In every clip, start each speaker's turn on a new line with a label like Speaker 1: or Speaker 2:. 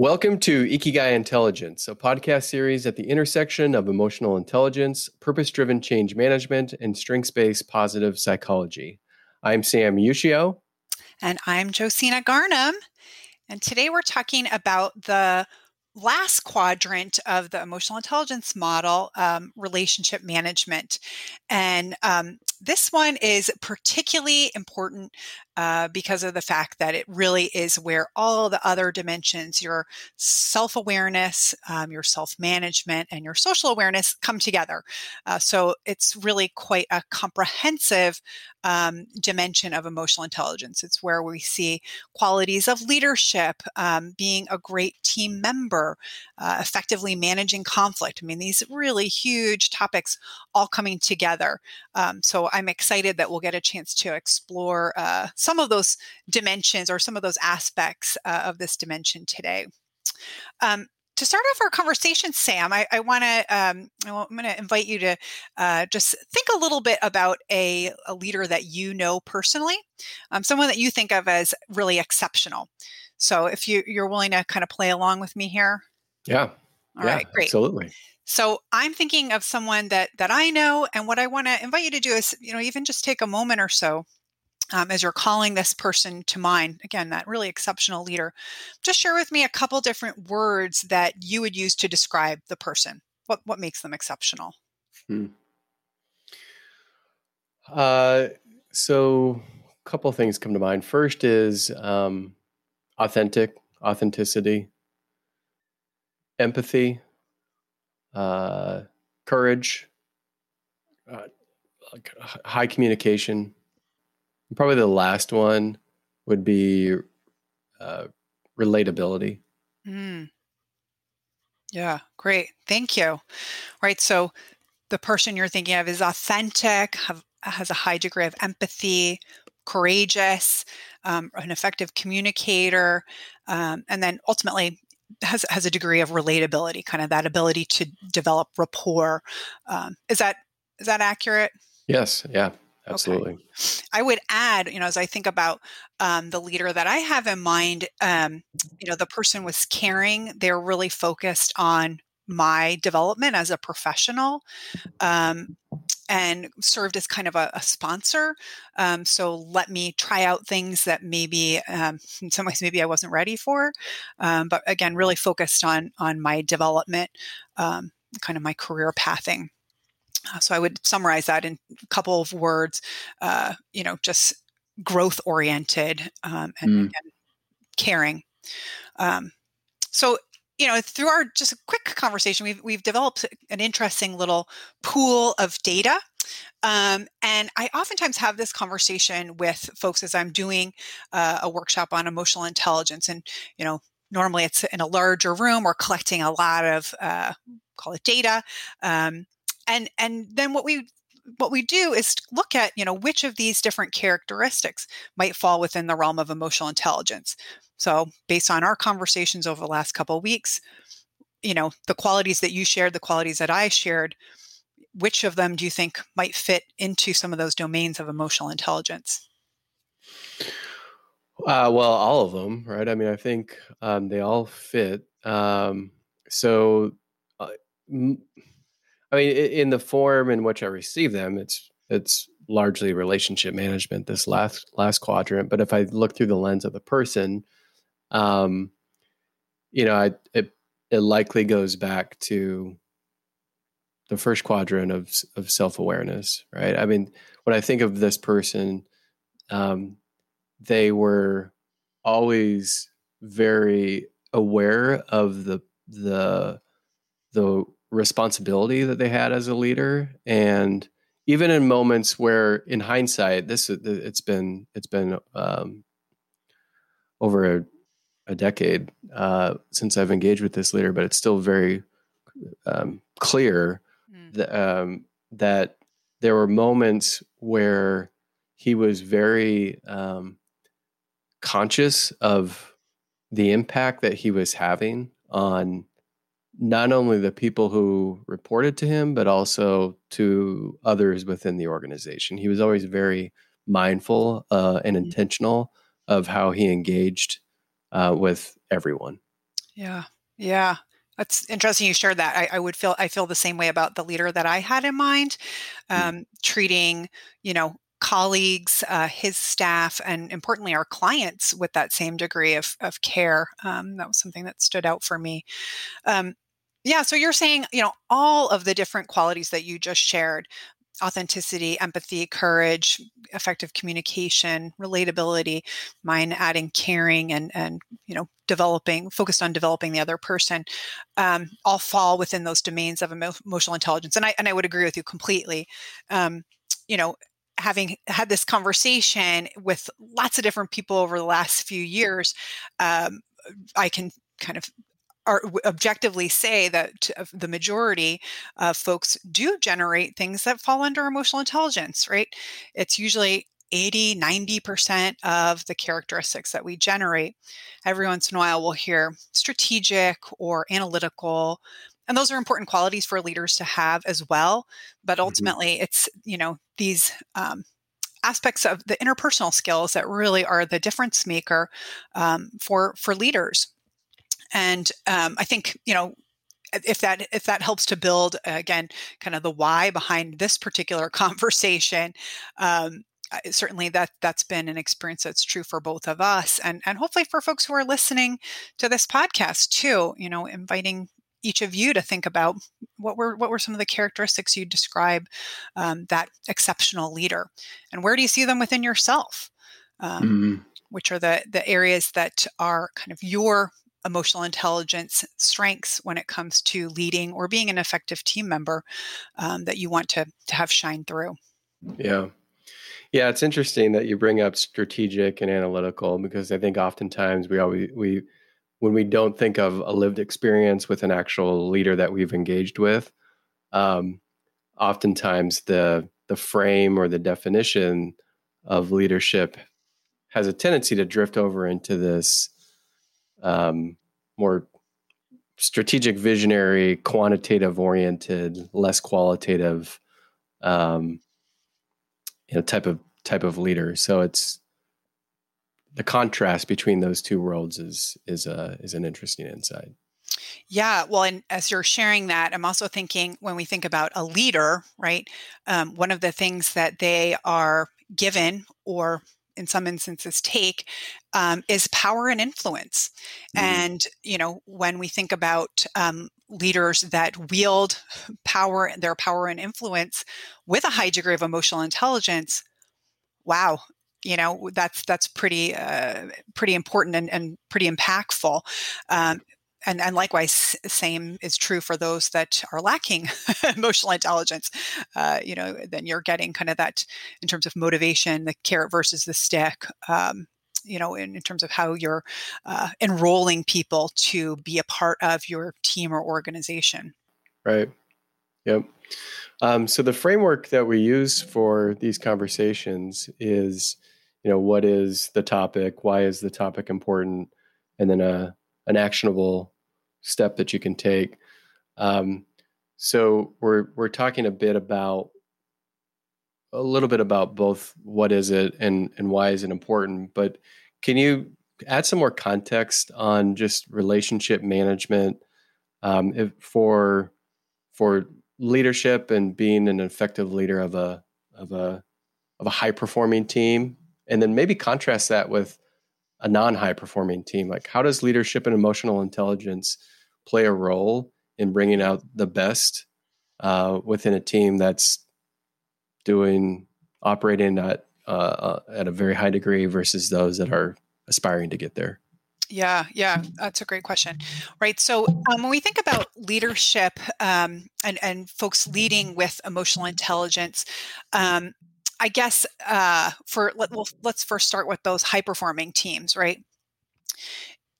Speaker 1: Welcome to Ikigai Intelligence, a podcast series at the intersection of emotional intelligence, purpose driven change management, and strengths based positive psychology. I'm Sam Yushio.
Speaker 2: And I'm Josina Garnham. And today we're talking about the last quadrant of the emotional intelligence model, um, relationship management. And um, this one is particularly important uh, because of the fact that it really is where all the other dimensions, your self awareness, um, your self management, and your social awareness come together. Uh, so it's really quite a comprehensive um, dimension of emotional intelligence. It's where we see qualities of leadership, um, being a great team member, uh, effectively managing conflict. I mean, these really huge topics all coming together. Um, so I'm excited that we'll get a chance to explore uh, some of those dimensions or some of those aspects uh, of this dimension today. Um, to start off our conversation, Sam, I, I want to um, I'm going to invite you to uh, just think a little bit about a, a leader that you know personally, um, someone that you think of as really exceptional. So, if you, you're willing to kind of play along with me here,
Speaker 1: yeah,
Speaker 2: all
Speaker 1: yeah,
Speaker 2: right, great,
Speaker 1: absolutely.
Speaker 2: So I'm thinking of someone that that I know, and what I want to invite you to do is, you know, even just take a moment or so um, as you're calling this person to mind, again, that really exceptional leader, just share with me a couple different words that you would use to describe the person. What what makes them exceptional? Hmm.
Speaker 1: Uh, so, a couple things come to mind. First is um, authentic, authenticity, empathy, uh, courage, uh, high communication Probably the last one would be uh, relatability.
Speaker 2: Mm. Yeah, great. Thank you. Right. So the person you're thinking of is authentic, have, has a high degree of empathy, courageous, um, an effective communicator, um, and then ultimately has has a degree of relatability, kind of that ability to develop rapport. Um, is that is that accurate?
Speaker 1: Yes. Yeah. Absolutely. Okay.
Speaker 2: I would add, you know, as I think about um, the leader that I have in mind, um, you know, the person was caring. They're really focused on my development as a professional um, and served as kind of a, a sponsor. Um, so let me try out things that maybe, um, in some ways, maybe I wasn't ready for. Um, but again, really focused on on my development, kind of my career pathing. Uh, so I would summarize that in a couple of words. Uh, you know, just growth oriented um, and, mm. and, caring. Um, so you know, through our just a quick conversation, we've we've developed an interesting little pool of data. Um, and I oftentimes have this conversation with folks as I'm doing uh, a workshop on emotional intelligence, and you know, normally it's in a larger room. We're collecting a lot of uh, call it data. Um, and and then what we what we do is look at you know which of these different characteristics might fall within the realm of emotional intelligence so based on our conversations over the last couple of weeks you know the qualities that you shared the qualities that i shared which of them do you think might fit into some of those domains of emotional intelligence?
Speaker 1: Uh, well all of them right? I mean i think um, they all fit. Um, so uh, m- I mean, in the form in which I receive them, it's it's largely relationship management. This last last quadrant, but if I look through the lens of the person, um, you know, I, it it likely goes back to the first quadrant of of self awareness, right? I mean, when I think of this person, um, they were always very aware of the the the responsibility that they had as a leader and even in moments where in hindsight this it's been it's been um, over a, a decade uh, since i've engaged with this leader but it's still very um, clear mm. that, um, that there were moments where he was very um, conscious of the impact that he was having on not only the people who reported to him, but also to others within the organization. He was always very mindful uh, and mm-hmm. intentional of how he engaged uh, with everyone.
Speaker 2: Yeah. Yeah. That's interesting you shared that. I, I, would feel I feel the same way about the leader that I had in mind, mm. um, mm. treating you know colleagues, uh, his staff, and importantly our clients with that same degree of of care. Um, that was something that stood out for me. Um, yeah, so you're saying you know all of the different qualities that you just shared authenticity, empathy, courage, effective communication, relatability, mine adding caring and and you know developing focused on developing the other person um, all fall within those domains of emo- emotional intelligence. And I and I would agree with you completely. Um, you know having had this conversation with lots of different people over the last few years um, I can kind of are objectively say that the majority of folks do generate things that fall under emotional intelligence, right? It's usually 80, 90% of the characteristics that we generate. Every once in a while, we'll hear strategic or analytical. And those are important qualities for leaders to have as well. But mm-hmm. ultimately, mm-hmm. it's, you know, these um, aspects of the interpersonal skills that really are the difference maker um, for for leaders and um, I think, you know, if that if that helps to build again kind of the why behind this particular conversation um, certainly that that's been an experience that's true for both of us and and hopefully for folks who are listening to this podcast too you know inviting each of you to think about what were what were some of the characteristics you describe um, that exceptional leader and where do you see them within yourself um, mm-hmm. which are the the areas that are kind of your emotional intelligence strengths when it comes to leading or being an effective team member um, that you want to, to have shine through.
Speaker 1: Yeah. Yeah, it's interesting that you bring up strategic and analytical because I think oftentimes we always we when we don't think of a lived experience with an actual leader that we've engaged with, um, oftentimes the the frame or the definition of leadership has a tendency to drift over into this um, more strategic, visionary, quantitative oriented, less qualitative, um, you know, type of type of leader. So it's the contrast between those two worlds is is a is an interesting insight.
Speaker 2: Yeah, well, and as you're sharing that, I'm also thinking when we think about a leader, right? Um, one of the things that they are given or in some instances take um, is power and influence mm-hmm. and you know when we think about um, leaders that wield power their power and influence with a high degree of emotional intelligence wow you know that's that's pretty uh, pretty important and, and pretty impactful um, and, and likewise, same is true for those that are lacking emotional intelligence. Uh, you know, then you're getting kind of that in terms of motivation, the carrot versus the stick. Um, you know, in, in, terms of how you're uh, enrolling people to be a part of your team or organization.
Speaker 1: Right. Yep. Um, so the framework that we use for these conversations is, you know, what is the topic? Why is the topic important? And then a an actionable step that you can take. Um, so we're we're talking a bit about a little bit about both what is it and and why is it important. But can you add some more context on just relationship management um, if, for for leadership and being an effective leader of a of a of a high performing team, and then maybe contrast that with a non high performing team? Like, how does leadership and emotional intelligence play a role in bringing out the best uh, within a team that's doing operating at uh, uh, at a very high degree versus those that are aspiring to get there?
Speaker 2: Yeah, yeah, that's a great question. Right. So um, when we think about leadership um, and and folks leading with emotional intelligence, um, I guess uh, for let, well, let's first start with those high performing teams, right?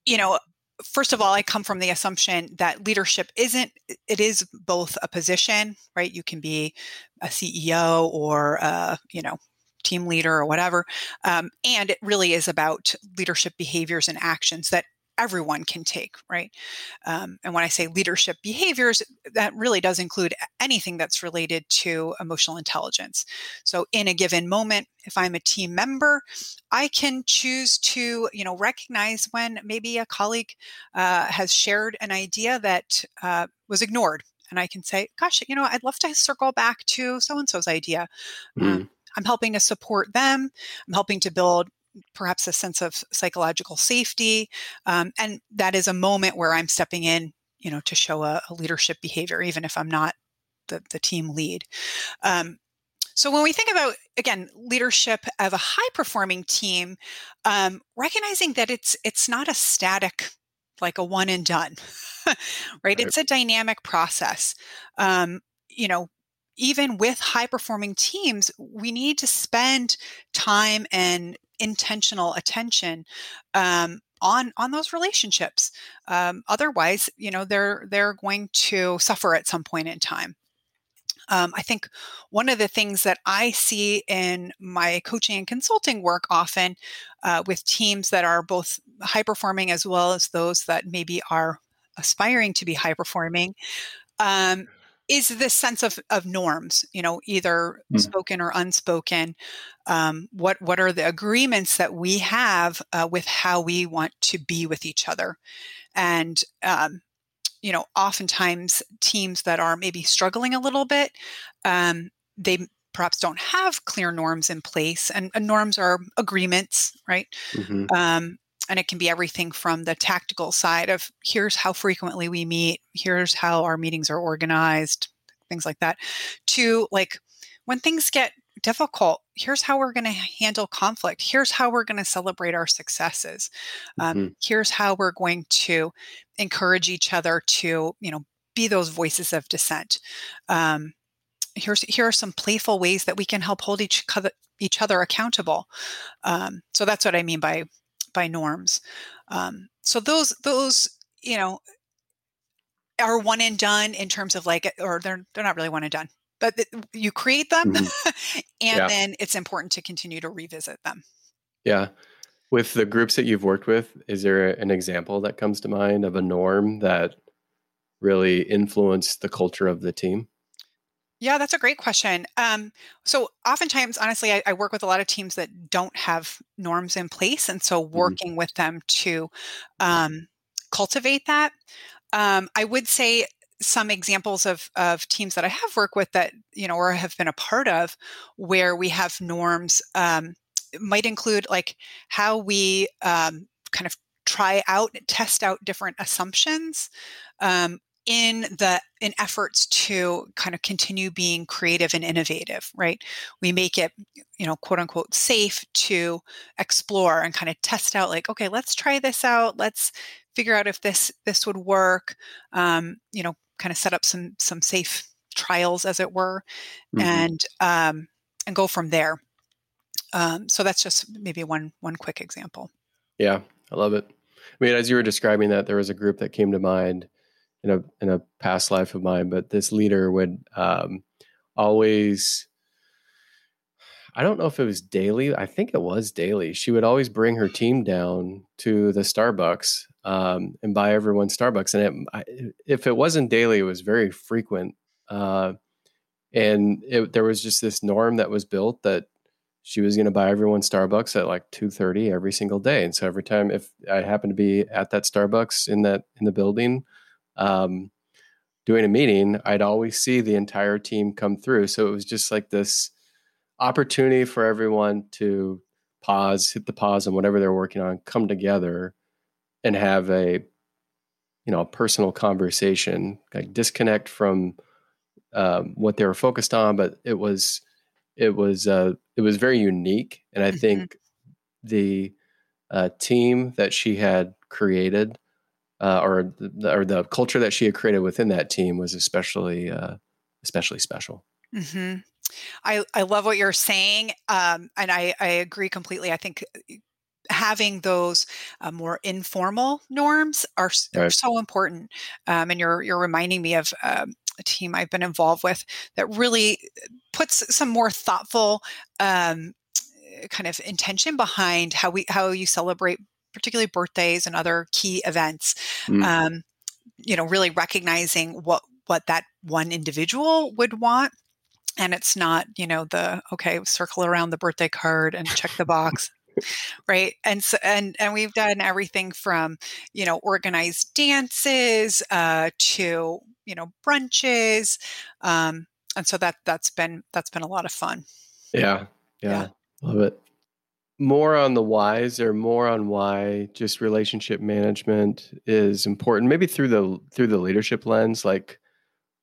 Speaker 2: You know, first of all, I come from the assumption that leadership isn't, it is both a position, right? You can be a CEO or, a, you know, team leader or whatever. Um, and it really is about leadership behaviors and actions that everyone can take, right? Um, and when I say leadership behaviors, that really does include anything that's related to emotional intelligence. So, in a given moment, if I'm a team member, I can choose to, you know, recognize when maybe a colleague uh, has shared an idea that uh, was ignored, and I can say, "Gosh, you know, I'd love to circle back to so and so's idea." Mm. Um, I'm helping to support them. I'm helping to build perhaps a sense of psychological safety. Um, and that is a moment where I'm stepping in, you know, to show a, a leadership behavior, even if I'm not the, the team lead. Um, so when we think about again leadership of a high performing team, um, recognizing that it's it's not a static like a one and done, right? right? It's a dynamic process. Um, you know, even with high performing teams, we need to spend time and intentional attention um, on on those relationships. Um, otherwise, you know, they're they're going to suffer at some point in time. Um, I think one of the things that I see in my coaching and consulting work often uh, with teams that are both high performing as well as those that maybe are aspiring to be high performing um, is this sense of, of norms you know either mm. spoken or unspoken um, what what are the agreements that we have uh, with how we want to be with each other and um, you know oftentimes teams that are maybe struggling a little bit um, they perhaps don't have clear norms in place and, and norms are agreements right mm-hmm. And it can be everything from the tactical side of here's how frequently we meet, here's how our meetings are organized, things like that, to like when things get difficult, here's how we're going to handle conflict. Here's how we're going to celebrate our successes. Um, mm-hmm. Here's how we're going to encourage each other to, you know, be those voices of dissent. Um, here's here are some playful ways that we can help hold each other each other accountable. Um, so that's what I mean by by norms. Um, so those those you know are one and done in terms of like or they're they're not really one and done but you create them mm-hmm. and yeah. then it's important to continue to revisit them
Speaker 1: yeah with the groups that you've worked with is there an example that comes to mind of a norm that really influenced the culture of the team
Speaker 2: yeah, that's a great question. Um, so, oftentimes, honestly, I, I, work with a lot of teams that don't have norms in place. And so, mm-hmm. working mm-hmm. with them to um, cultivate that. Um, I would say some examples of, of teams that I have worked with that, you know, or have been a part of where we have norms um, might include like how we um, kind of try out, test out different assumptions um, in the in efforts to kind of continue being creative and innovative right? We make it you know quote unquote safe to explore and kind of test out like okay let's try this out. Let's figure out if this this would work. Um, you know kind of set up some some safe trials as it were mm-hmm. and um, and go from there. Um, so that's just maybe one one quick example.
Speaker 1: Yeah i love it. I mean as you were describing that there was a group that came to mind in a in a past life of mine but this leader would um, always I don't know if it was daily. I think it was daily. She would always bring her team down to the Starbucks um, and buy everyone Starbucks. And it, if it wasn't daily, it was very frequent. Uh, and it, there was just this norm that was built that she was going to buy everyone Starbucks at like two thirty every single day. And so every time if I happened to be at that Starbucks in that in the building, um, doing a meeting, I'd always see the entire team come through. So it was just like this opportunity for everyone to pause, hit the pause on whatever they're working on, come together and have a you know a personal conversation like disconnect from um, what they were focused on but it was it was uh, it was very unique and i mm-hmm. think the uh, team that she had created uh, or the, or the culture that she had created within that team was especially uh, especially special
Speaker 2: mm-hmm. I, I love what you're saying um, and I, I agree completely i think having those uh, more informal norms are, right. are so important. Um, and you're you're reminding me of um, a team I've been involved with that really puts some more thoughtful um, kind of intention behind how we how you celebrate particularly birthdays and other key events. Mm. Um, you know, really recognizing what what that one individual would want and it's not you know the okay circle around the birthday card and check the box right and so and and we've done everything from you know organized dances uh, to you know brunches um, and so that that's been that's been a lot of fun
Speaker 1: yeah yeah, yeah. love it more on the whys or more on why just relationship management is important maybe through the through the leadership lens like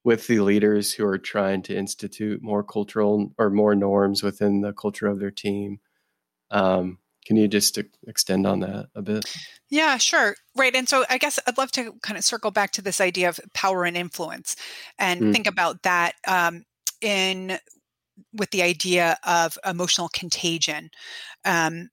Speaker 1: with the leaders who are trying to institute more cultural or more norms within the culture of their team um, can you just extend on that a bit?
Speaker 2: Yeah, sure. Right. And so I guess I'd love to kind of circle back to this idea of power and influence and mm. think about that um, in with the idea of emotional contagion. Um,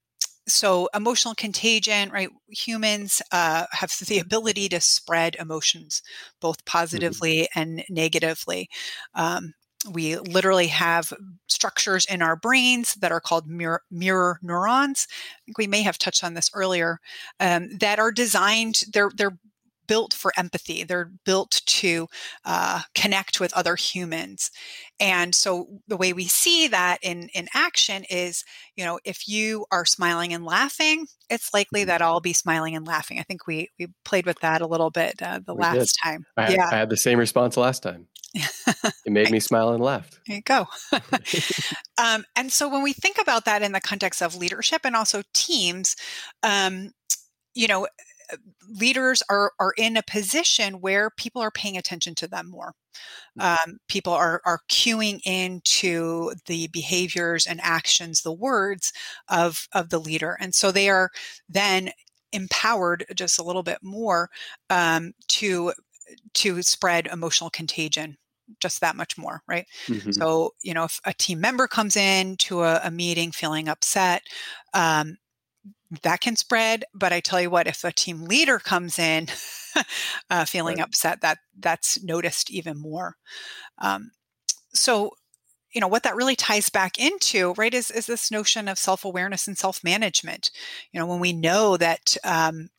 Speaker 2: so emotional contagion right humans uh, have the ability to spread emotions both mm-hmm. positively mm-hmm. and negatively um, we literally have structures in our brains that are called mirror, mirror neurons. I think we may have touched on this earlier. Um, that are designed. They're they're built for empathy. They're built to uh, connect with other humans. And so the way we see that in in action is, you know, if you are smiling and laughing, it's likely mm-hmm. that I'll be smiling and laughing. I think we we played with that a little bit uh, the we last did. time.
Speaker 1: I, yeah, I had the same response last time. it made me smile and laughed.
Speaker 2: There you go. um, and so when we think about that in the context of leadership and also teams, um, you know, leaders are are in a position where people are paying attention to them more. Mm. Um, people are are cueing into the behaviors and actions, the words of of the leader, and so they are then empowered just a little bit more um, to to spread emotional contagion just that much more, right? Mm-hmm. So, you know, if a team member comes in to a, a meeting feeling upset, um, that can spread. But I tell you what, if a team leader comes in uh, feeling right. upset, that that's noticed even more. Um, so, you know, what that really ties back into, right, is is this notion of self awareness and self management. You know, when we know that um,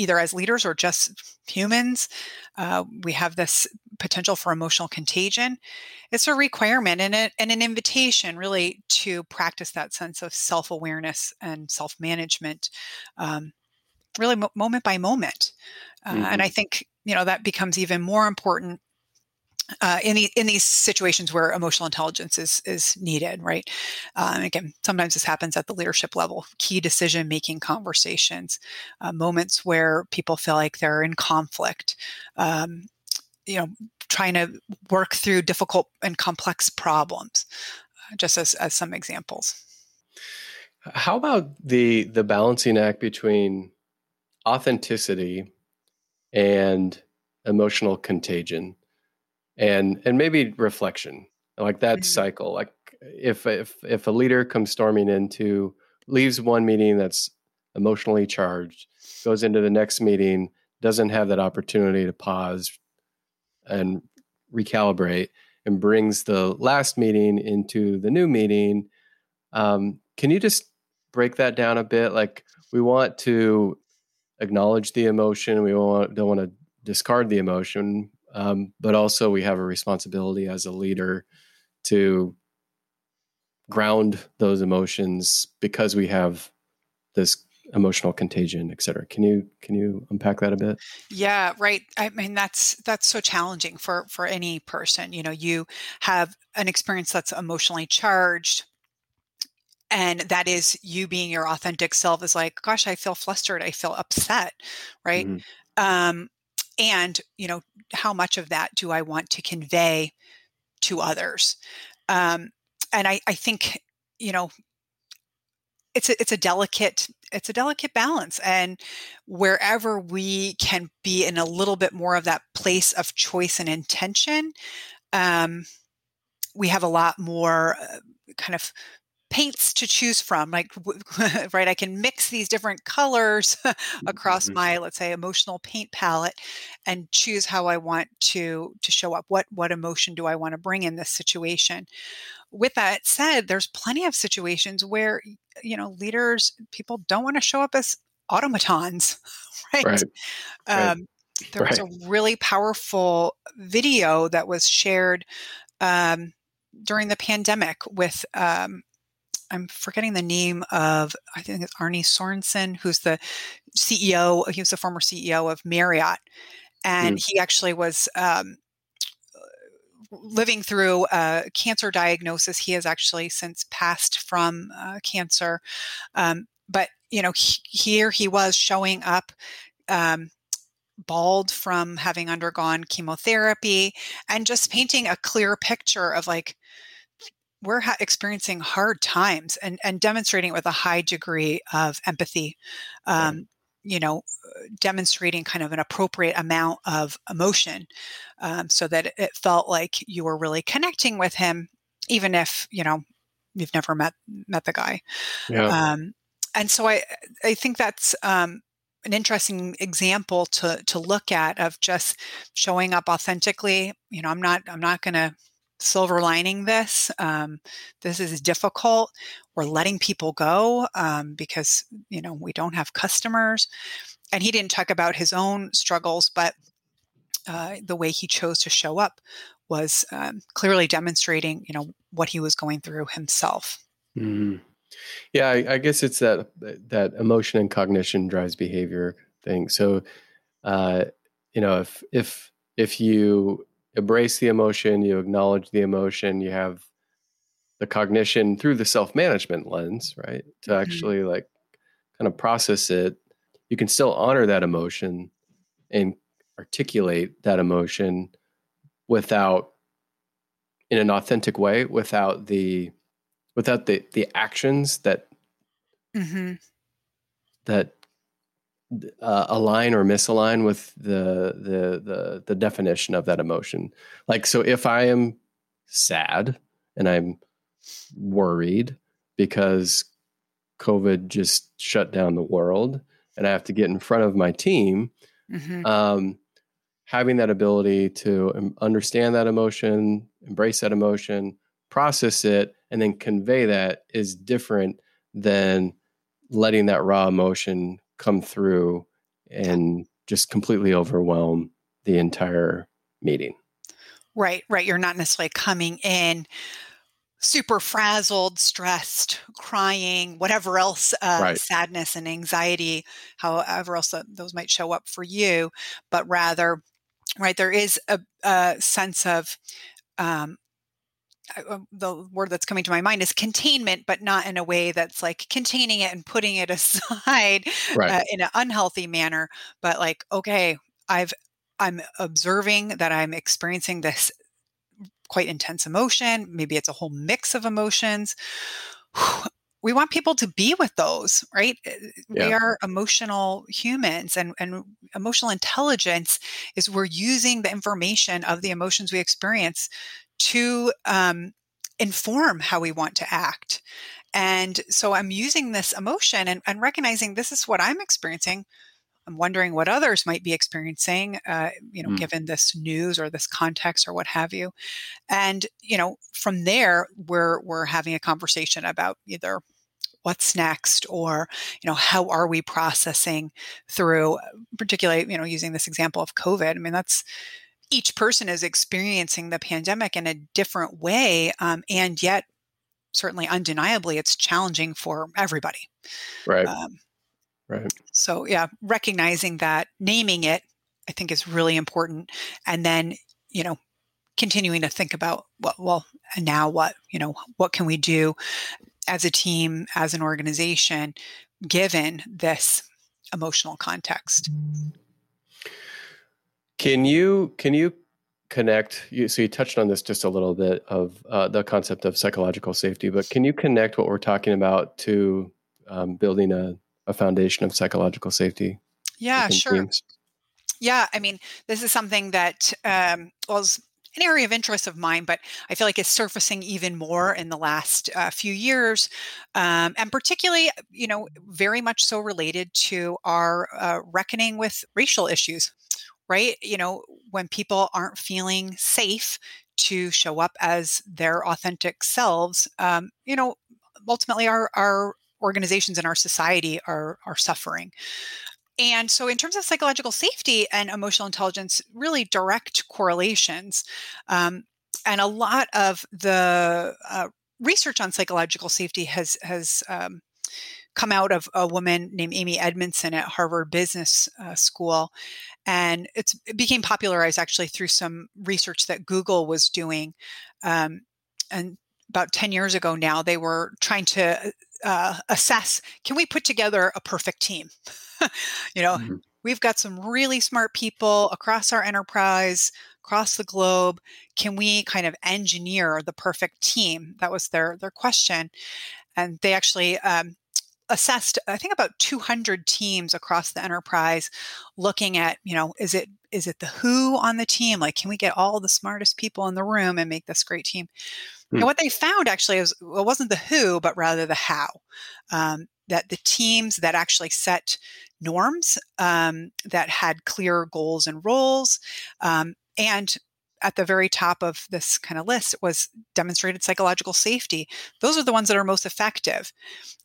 Speaker 2: either as leaders or just humans. Uh, we have this potential for emotional contagion. It's a requirement and, a, and an invitation, really, to practice that sense of self awareness and self management, um, really, mo- moment by moment. Uh, mm-hmm. And I think you know that becomes even more important uh, in the, in these situations where emotional intelligence is is needed, right? And again, sometimes this happens at the leadership level, key decision making conversations, uh, moments where people feel like they're in conflict. Um, you know, trying to work through difficult and complex problems, uh, just as as some examples.
Speaker 1: How about the the balancing act between authenticity and emotional contagion? And and maybe reflection like that mm-hmm. cycle like if if if a leader comes storming into leaves one meeting that's emotionally charged goes into the next meeting doesn't have that opportunity to pause and recalibrate and brings the last meeting into the new meeting um, can you just break that down a bit like we want to acknowledge the emotion we want, don't want to discard the emotion um, but also we have a responsibility as a leader to ground those emotions because we have this emotional contagion et cetera. Can you can you unpack that a bit?
Speaker 2: Yeah right. I mean that's that's so challenging for for any person. You know you have an experience that's emotionally charged and that is you being your authentic self is like gosh i feel flustered. I feel upset right? Mm-hmm. um and you know how much of that do i want to convey to others? Um, and I, I think you know it's a, it's a delicate it's a delicate balance and wherever we can be in a little bit more of that place of choice and intention um, we have a lot more uh, kind of paints to choose from like right i can mix these different colors across mm-hmm. my let's say emotional paint palette and choose how i want to to show up what what emotion do i want to bring in this situation with that said there's plenty of situations where you know leaders people don't want to show up as automatons, right?
Speaker 1: Right. right.
Speaker 2: Um, there was a really powerful video that was shared um, during the pandemic with um, I'm forgetting the name of I think it's Arne Sorenson, who's the CEO. He was the former CEO of Marriott, and mm. he actually was um, living through a cancer diagnosis. He has actually since passed from uh, cancer, um, but you know he, here he was showing up. Um, bald from having undergone chemotherapy and just painting a clear picture of like we're ha- experiencing hard times and, and demonstrating it with a high degree of empathy um, you know demonstrating kind of an appropriate amount of emotion um, so that it felt like you were really connecting with him even if you know you've never met met the guy. Yeah. um, and so i i think that's um, an interesting example to to look at of just showing up authentically. You know i'm not i'm not going to silver lining this. Um, this is difficult. We're letting people go um, because you know we don't have customers. And he didn't talk about his own struggles, but uh, the way he chose to show up was um, clearly demonstrating, you know, what he was going through himself.
Speaker 1: Mm-hmm. Yeah, I, I, guess it's that that emotion and cognition drives behavior thing. So, uh, you know, if if if you embrace the emotion, you acknowledge the emotion, you have the cognition through the self management lens, right? To mm-hmm. actually like kind of process it. You can still honor that emotion and articulate that emotion without in an authentic way without the without the the actions that mm-hmm. that uh, align or misalign with the, the the the definition of that emotion. Like, so if I am sad and I'm worried because COVID just shut down the world, and I have to get in front of my team, mm-hmm. um, having that ability to understand that emotion, embrace that emotion, process it, and then convey that is different than letting that raw emotion come through and just completely overwhelm the entire meeting.
Speaker 2: Right, right. You're not necessarily coming in super frazzled, stressed, crying, whatever else, uh, right. sadness and anxiety, however else that, those might show up for you, but rather, right, there is a, a sense of um, the word that's coming to my mind is containment, but not in a way that's like containing it and putting it aside right. uh, in an unhealthy manner. But like, okay, I've I'm observing that I'm experiencing this quite intense emotion. Maybe it's a whole mix of emotions. We want people to be with those, right? Uh, yeah. We are emotional humans, and, and emotional intelligence is we're using the information of the emotions we experience to um, inform how we want to act. And so I'm using this emotion and, and, recognizing this is what I'm experiencing. I'm wondering what others might be experiencing, uh, you know, mm. given this news or this context or what have you. And you know, from there, we're we're having a conversation about either what's next or you know how are we processing through particularly you know using this example of covid i mean that's each person is experiencing the pandemic in a different way um, and yet certainly undeniably it's challenging for everybody.
Speaker 1: Right. Um, right.
Speaker 2: so yeah recognizing that naming it i think is really important and then you know continuing to think about well, well now what you know what can we do as a team as an organization given this emotional context
Speaker 1: can you can you connect? You, so you touched on this just a little bit of uh, the concept of psychological safety, but can you connect what we're talking about to um, building a, a foundation of psychological safety?
Speaker 2: Yeah, sure. Teams? Yeah, I mean, this is something that um, was an area of interest of mine, but I feel like it's surfacing even more in the last uh, few years, um, and particularly, you know, very much so related to our uh, reckoning with racial issues right? You know, when people aren't feeling safe to show up as their authentic selves, um, you know, ultimately our, our organizations and our society are are suffering. And so, in terms of psychological safety and emotional intelligence, really direct correlations. Um, and a lot of the uh, research on psychological safety has has um, come out of a woman named Amy Edmondson at Harvard Business uh, School, and it became popularized actually through some research that Google was doing. Um, and about 10 years ago now, they were trying to uh, assess can we put together a perfect team? you know, mm-hmm. we've got some really smart people across our enterprise, across the globe. Can we kind of engineer the perfect team? That was their, their question. And they actually um, assessed i think about 200 teams across the enterprise looking at you know is it is it the who on the team like can we get all the smartest people in the room and make this great team hmm. and what they found actually was well, it wasn't the who but rather the how um, that the teams that actually set norms um, that had clear goals and roles um, and at the very top of this kind of list was demonstrated psychological safety. Those are the ones that are most effective.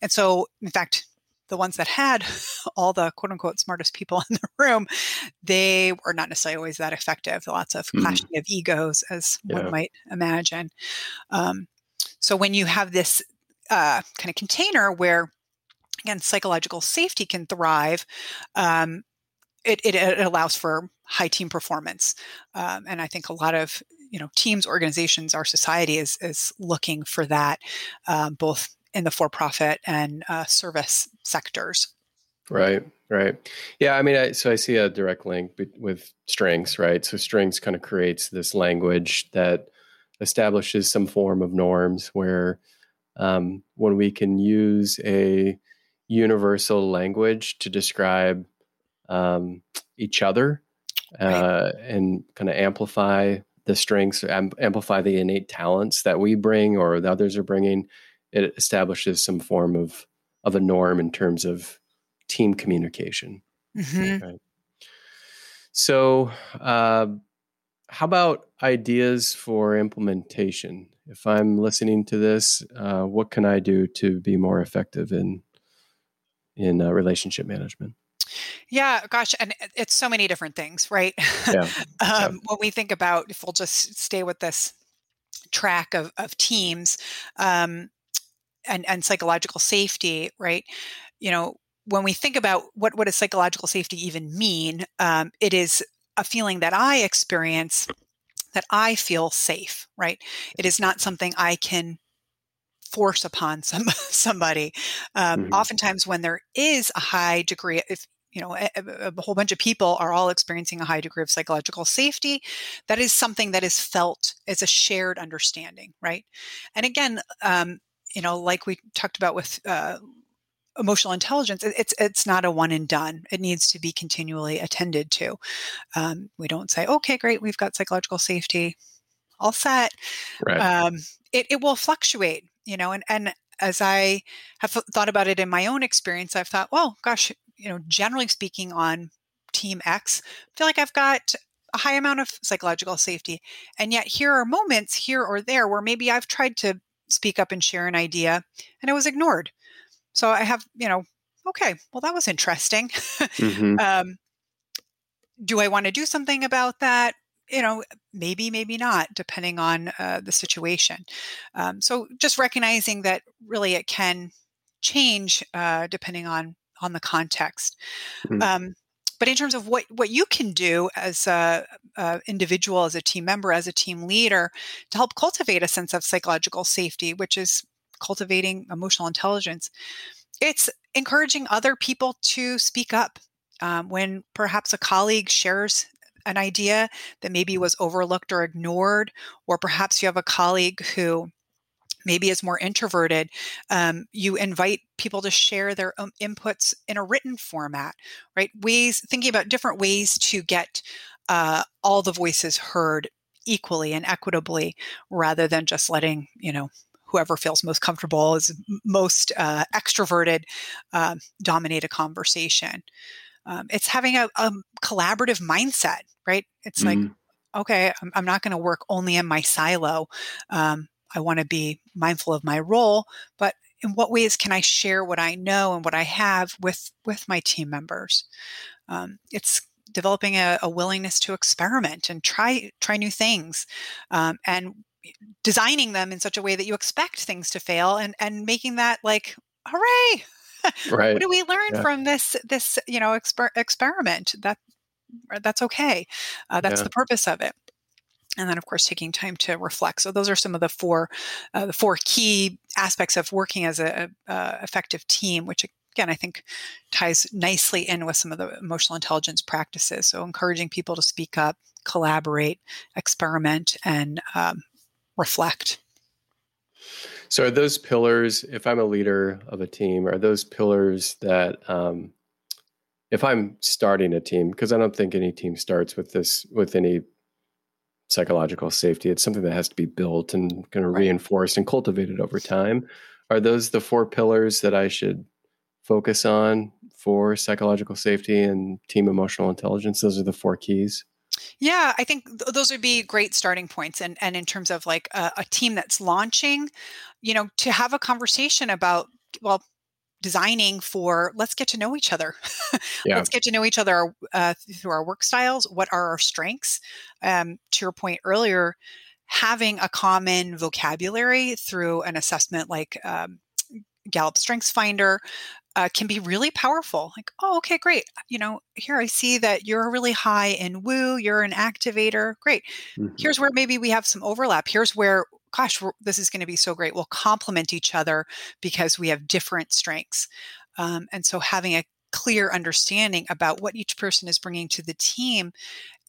Speaker 2: And so, in fact, the ones that had all the quote unquote smartest people in the room, they were not necessarily always that effective. Lots of mm-hmm. clashing mm. of egos, as yeah. one might imagine. Um, so, when you have this uh, kind of container where, again, psychological safety can thrive, um, it, it, it, allows for high team performance. Um, and I think a lot of you know teams, organizations, our society is is looking for that, um, both in the for-profit and uh, service sectors.
Speaker 1: Right, right. Yeah, I mean, I, so I see a direct link with strengths, right? So strengths kind of creates this language that establishes some form of norms where um, when we can use a universal language to describe um, each other uh, right. and kind of amplify the strengths, amplify the innate talents that we bring or the others are bringing. It establishes some form of of a norm in terms of team communication. Mm-hmm. Right. So, uh, how about ideas for implementation? If I'm listening to this, uh, what can I do to be more effective in in uh, relationship management?
Speaker 2: Yeah, gosh, and it's so many different things, right? Yeah. um, yeah. When we think about, if we'll just stay with this track of, of teams um, and, and psychological safety, right? You know, when we think about what, what does psychological safety even mean, um, it is a feeling that I experience that I feel safe, right? It is not something I can force upon some somebody. Um, mm-hmm. Oftentimes, when there is a high degree, if you know a, a, whole bunch of people are all experiencing a high degree of psychological safety that is something that is felt as a shared understanding right and again um, you know like we talked about with uh, emotional intelligence it's it's not a one and done it needs to be continually attended to um, we don't say okay great we've got psychological safety all set right. um, it, it will fluctuate you know and and as i have thought about it in my own experience i've thought well gosh you know, generally speaking, on Team X, I feel like I've got a high amount of psychological safety. And yet, here are moments here or there where maybe I've tried to speak up and share an idea and I was ignored. So I have, you know, okay, well, that was interesting. Mm-hmm. um, do I want to do something about that? You know, maybe, maybe not, depending on uh, the situation. Um, so just recognizing that really it can change uh, depending on on the context. Mm-hmm. Um, but in terms of what what you can do as a, a, individual, as a team member, as a team leader, to help cultivate a sense of psychological safety, which is cultivating emotional intelligence, it's encouraging other people to speak up um, when perhaps a colleague shares an idea that maybe was overlooked or ignored, or perhaps you have a colleague who maybe is more introverted, um, you invite people to share their inputs in a written format, right? Ways, thinking about different ways to get uh, all the voices heard equally and equitably rather than just letting, you know, whoever feels most comfortable is most uh, extroverted uh, dominate a conversation. Um, it's having a, a, collaborative mindset, right? It's mm-hmm. like, okay, I'm, I'm not going to work only in my silo. Um, I want to be mindful of my role, but in what ways can I share what I know and what I have with with my team members? Um, it's developing a, a, willingness to experiment and try try new things, um, and designing them in such a way that you expect things to fail, and and making that like hooray!
Speaker 1: Right.
Speaker 2: what do we learn yeah. from this this you know exper- experiment? That that's okay. Uh, that's yeah. the purpose of it and then of course taking time to reflect so those are some of the four uh, the four key aspects of working as a, a, effective team which again i think ties nicely in with some of the emotional intelligence practices so encouraging people to speak up collaborate experiment and um, reflect
Speaker 1: so are those pillars if i'm a leader of a team are those pillars that um, if i'm starting a team because i don't think any team starts with this with any psychological safety. It's something that has to be built and kind of right. reinforced and cultivated over time. Are those the four pillars that I should focus on for psychological safety and team emotional intelligence? Those are the four keys.
Speaker 2: Yeah, I think th- those would be great starting points. And and in terms of like a, a team that's launching, you know, to have a conversation about well, designing for let's get to know each other. Yeah. let's get to know each other uh, through our work styles. What are our strengths? Um, to your point earlier, having a common vocabulary through an assessment like um, Gallup Strengths Finder uh, can be really powerful. Like, oh, okay, great. You know, here I see that you're really high in woo, you're an activator. Great. Mm-hmm. Here's where maybe we have some overlap. Here's where gosh, this is going to be so great. We'll complement each other because we have different strengths. Um, and so having a clear understanding about what each person is bringing to the team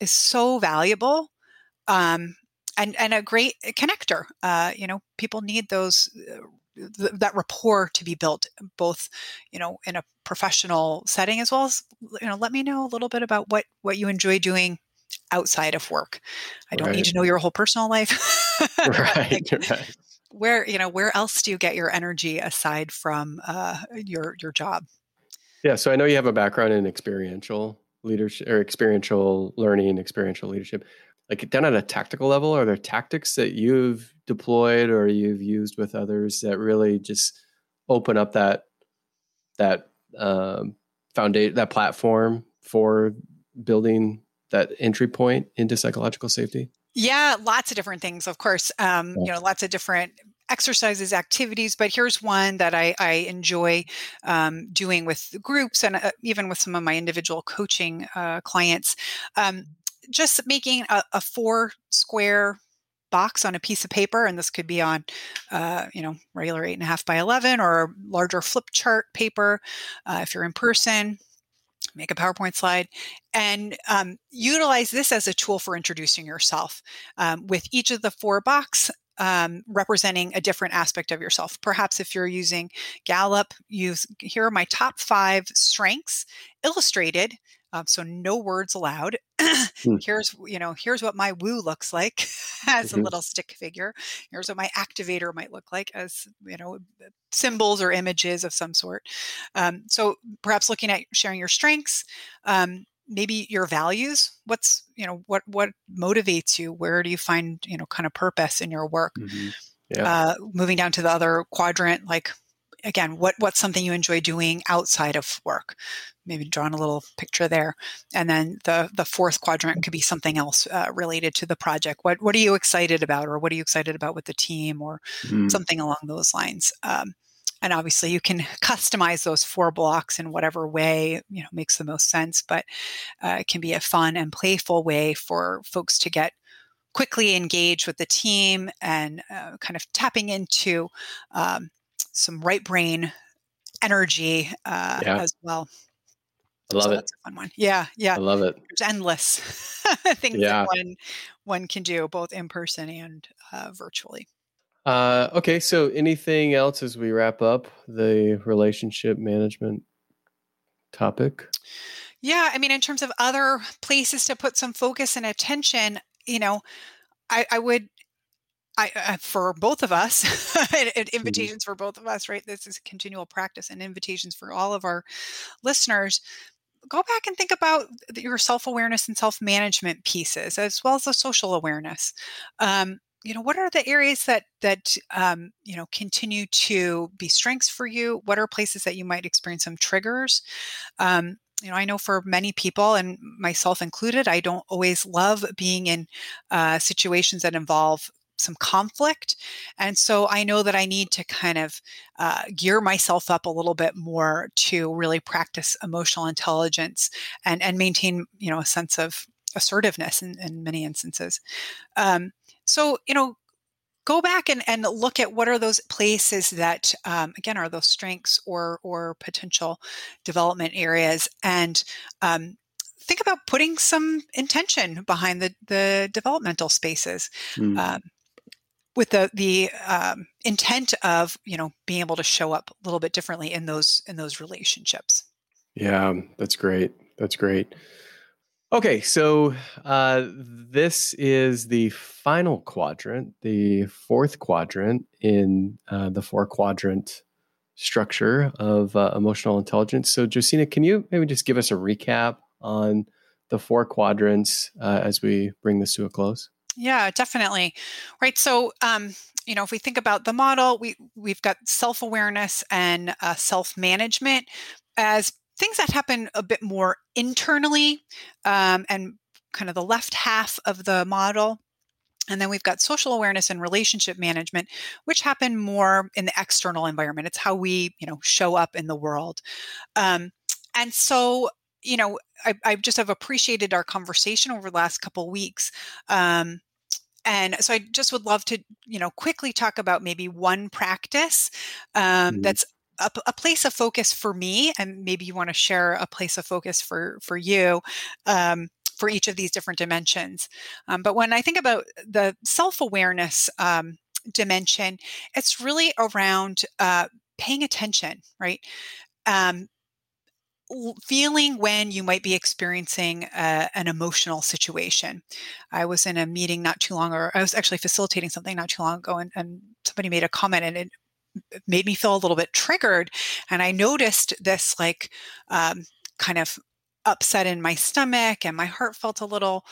Speaker 2: is so valuable. Um, and, and a great connector. Uh, you know, people need those uh, th- that rapport to be built, both you know in a professional setting as well as you know. Let me know a little bit about what what you enjoy doing outside of work. I don't right. need to know your whole personal life. right, like, right. Where you know where else do you get your energy aside from uh, your your job?
Speaker 1: Yeah, so I know you have a background in experiential leadership or experiential learning, experiential leadership. Like down at a tactical level, are there tactics that you've deployed or you've used with others that really just open up that that um, foundation, that platform for building that entry point into psychological safety?
Speaker 2: Yeah, lots of different things, of course. Um, yeah. You know, lots of different exercises, activities, but here's one that I, I enjoy um, doing with groups and uh, even with some of my individual coaching uh, clients. Um, just making a, a, four square box on a piece of paper, and this could be on, uh, you know, regular eight and a half by 11 or larger flip chart paper. Uh, if you're in person, make a PowerPoint slide, and um, utilize this as a tool for introducing yourself. Um, with each of the four box um, representing a different aspect of yourself. Perhaps if you're using Gallup, use here are my top five strengths illustrated um, so no words allowed. mm. Here's you know here's what my woo looks like as mm-hmm. a little stick figure. Here's what my activator might look like as you know symbols or images of some sort. Um, so perhaps looking at sharing your strengths. Um, maybe your values what's you know what what motivates you where do you find you know kind of purpose in your work mm-hmm. yeah. uh, moving down to the other quadrant like again what what's something you enjoy doing outside of work? Maybe drawing a little picture there. And then the the fourth quadrant could be something else uh, related to the project. What what are you excited about or what are you excited about with the team or mm. something along those lines? Um, and obviously you can customize those four blocks in whatever way you know makes the most sense but uh, it can be a fun and playful way for folks to get quickly engaged with the team and uh, kind of tapping into um, some right brain energy uh, yeah. as well.
Speaker 1: I love so
Speaker 2: it. That's a fun one. Yeah, yeah. I
Speaker 1: love it.
Speaker 2: There's endless things yeah. that one one can do, both in person and uh, virtually.
Speaker 1: Uh, okay, so anything else as we wrap up the relationship management topic?
Speaker 2: Yeah, I mean, in terms of other places to put some focus and attention, you know, I, I would I, uh, for both of us, mm-hmm. invitations mm-hmm. for both of us, right? This is continual practice and invitations for all of our listeners. Go back and think about your self awareness and self management pieces, as well as the social awareness. Um, you know what are the areas that that um, you know continue to be strengths for you what are places that you might experience some triggers um, you know i know for many people and myself included i don't always love being in uh, situations that involve some conflict and so i know that i need to kind of uh, gear myself up a little bit more to really practice emotional intelligence and and maintain you know a sense of assertiveness in, in many instances um, so, you know, go back and, and look at what are those places that um, again are those strengths or or potential development areas and um, think about putting some intention behind the the developmental spaces mm. um, with the the um, intent of you know being able to show up a little bit differently in those in those relationships
Speaker 1: yeah that's great that's great Okay, so uh, this is the final quadrant, the fourth quadrant in uh, the four quadrant structure of uh, emotional intelligence. So, Josina, can you maybe just give us a recap on the four quadrants uh, as we bring this to a close?
Speaker 2: Yeah, definitely. Right. So, um, you know, if we think about the model, we we've got self awareness and uh, self management as things that happen a bit more internally um, and kind of the left half of the model. And then we've got social awareness and relationship management, which happen more in the external environment. It's how we, you know, show up in the world. Um, and so, you know, I, I, just have appreciated our conversation over the last couple weeks. Um, and so I just would love to, you know, quickly talk about maybe one practice um, mm-hmm. that's a, a, place of focus for me, and maybe you want to share a place of focus for for you. Um, for each of these different dimensions. Um, but when I think about the self awareness um, dimension, it's really around uh, paying attention, right? Um, feeling when you might be experiencing uh, an emotional situation. I was in a meeting not too long, or I was actually facilitating something not too long ago, and, and somebody made a comment, and it made me feel a little bit triggered. And I noticed this like um, kind of upset in my stomach and my heart felt a little,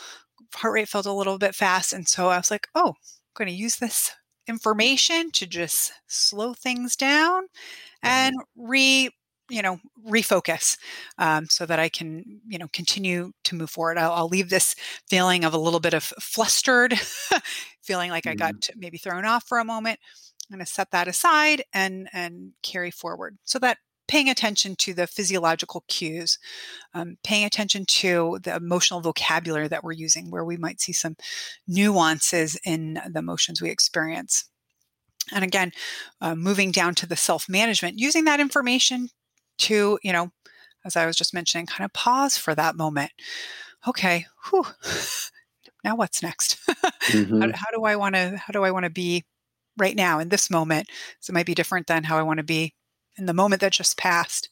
Speaker 2: heart rate felt a little bit fast. And so I was like, oh, I'm going to use this information to just slow things down and re you know refocus um, so that i can you know continue to move forward I'll, I'll, leave this feeling of a little bit of flustered feeling like mm-hmm. i got mm-hmm. maybe thrown off for a moment I'm going to set that aside and and carry forward. So that paying attention to the physiological cues, um, paying attention to the emotional vocabulary that we're using, where we might see some nuances in the emotions we experience. And again, uh, moving down to the self management, using that information to, you know, as I was just mentioning, kind of pause for that moment. Okay, whew, now what's next? mm-hmm. how, how do I want to? How do I want to be right now in this moment. So it might be different than how I want to be in the moment that just passed.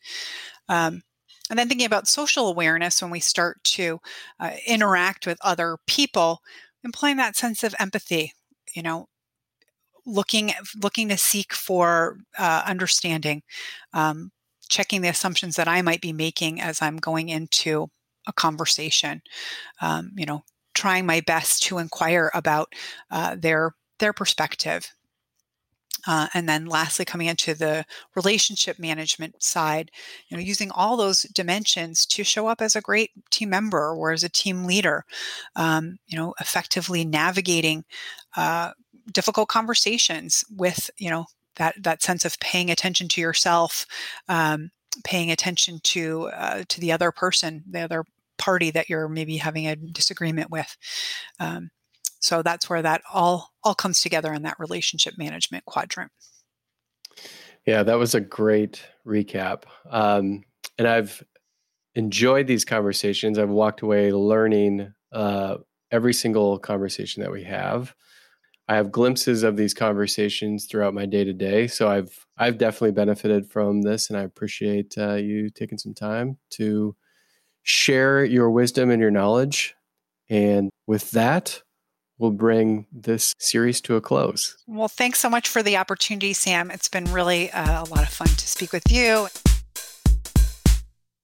Speaker 2: Um, and then thinking about social awareness when we start to uh, interact with other people, employing that sense of empathy, you know, looking looking to seek for uh, understanding, um, checking the assumptions that I might be making as I'm going into a conversation, um, you know, trying my best to inquire about uh, their their perspective. Uh, and then lastly, coming into the relationship management side, you know, using all those dimensions to show up as a great team member or as a team leader, um, you know, effectively navigating uh, difficult conversations with, you know, that that sense of paying attention to yourself, um, paying attention to uh, to the other person, the other party that you're maybe having a disagreement with. Um, so that's where that all all comes together in that relationship management quadrant.
Speaker 1: Yeah, that was a great recap. Um, and I've enjoyed these conversations. I've walked away learning uh, every single conversation that we have. I have glimpses of these conversations throughout my day to day, so I've I've definitely benefited from this, and I appreciate uh, you taking some time to share your wisdom and your knowledge. And with that, we'll bring this series to a close.
Speaker 2: Well, thanks so much for the opportunity, Sam. It's been really uh, a lot of fun to speak with you.